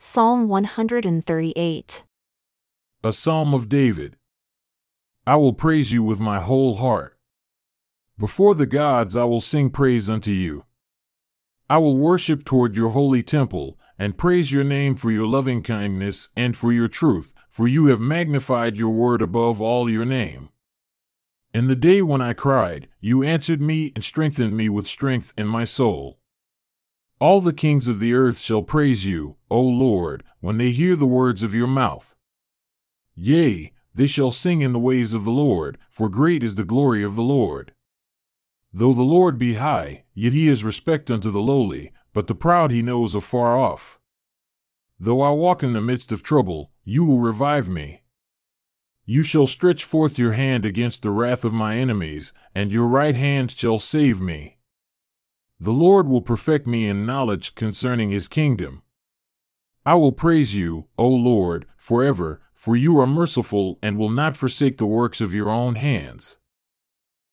Psalm 138. A Psalm of David. I will praise you with my whole heart. Before the gods I will sing praise unto you. I will worship toward your holy temple, and praise your name for your loving kindness and for your truth, for you have magnified your word above all your name. In the day when I cried, you answered me and strengthened me with strength in my soul. All the kings of the earth shall praise you, O Lord, when they hear the words of your mouth. Yea, they shall sing in the ways of the Lord, for great is the glory of the Lord. Though the Lord be high, yet he is respect unto the lowly, but the proud he knows afar off. Though I walk in the midst of trouble, you will revive me. You shall stretch forth your hand against the wrath of my enemies, and your right hand shall save me. The Lord will perfect me in knowledge concerning his kingdom. I will praise you, O Lord, forever, for you are merciful and will not forsake the works of your own hands.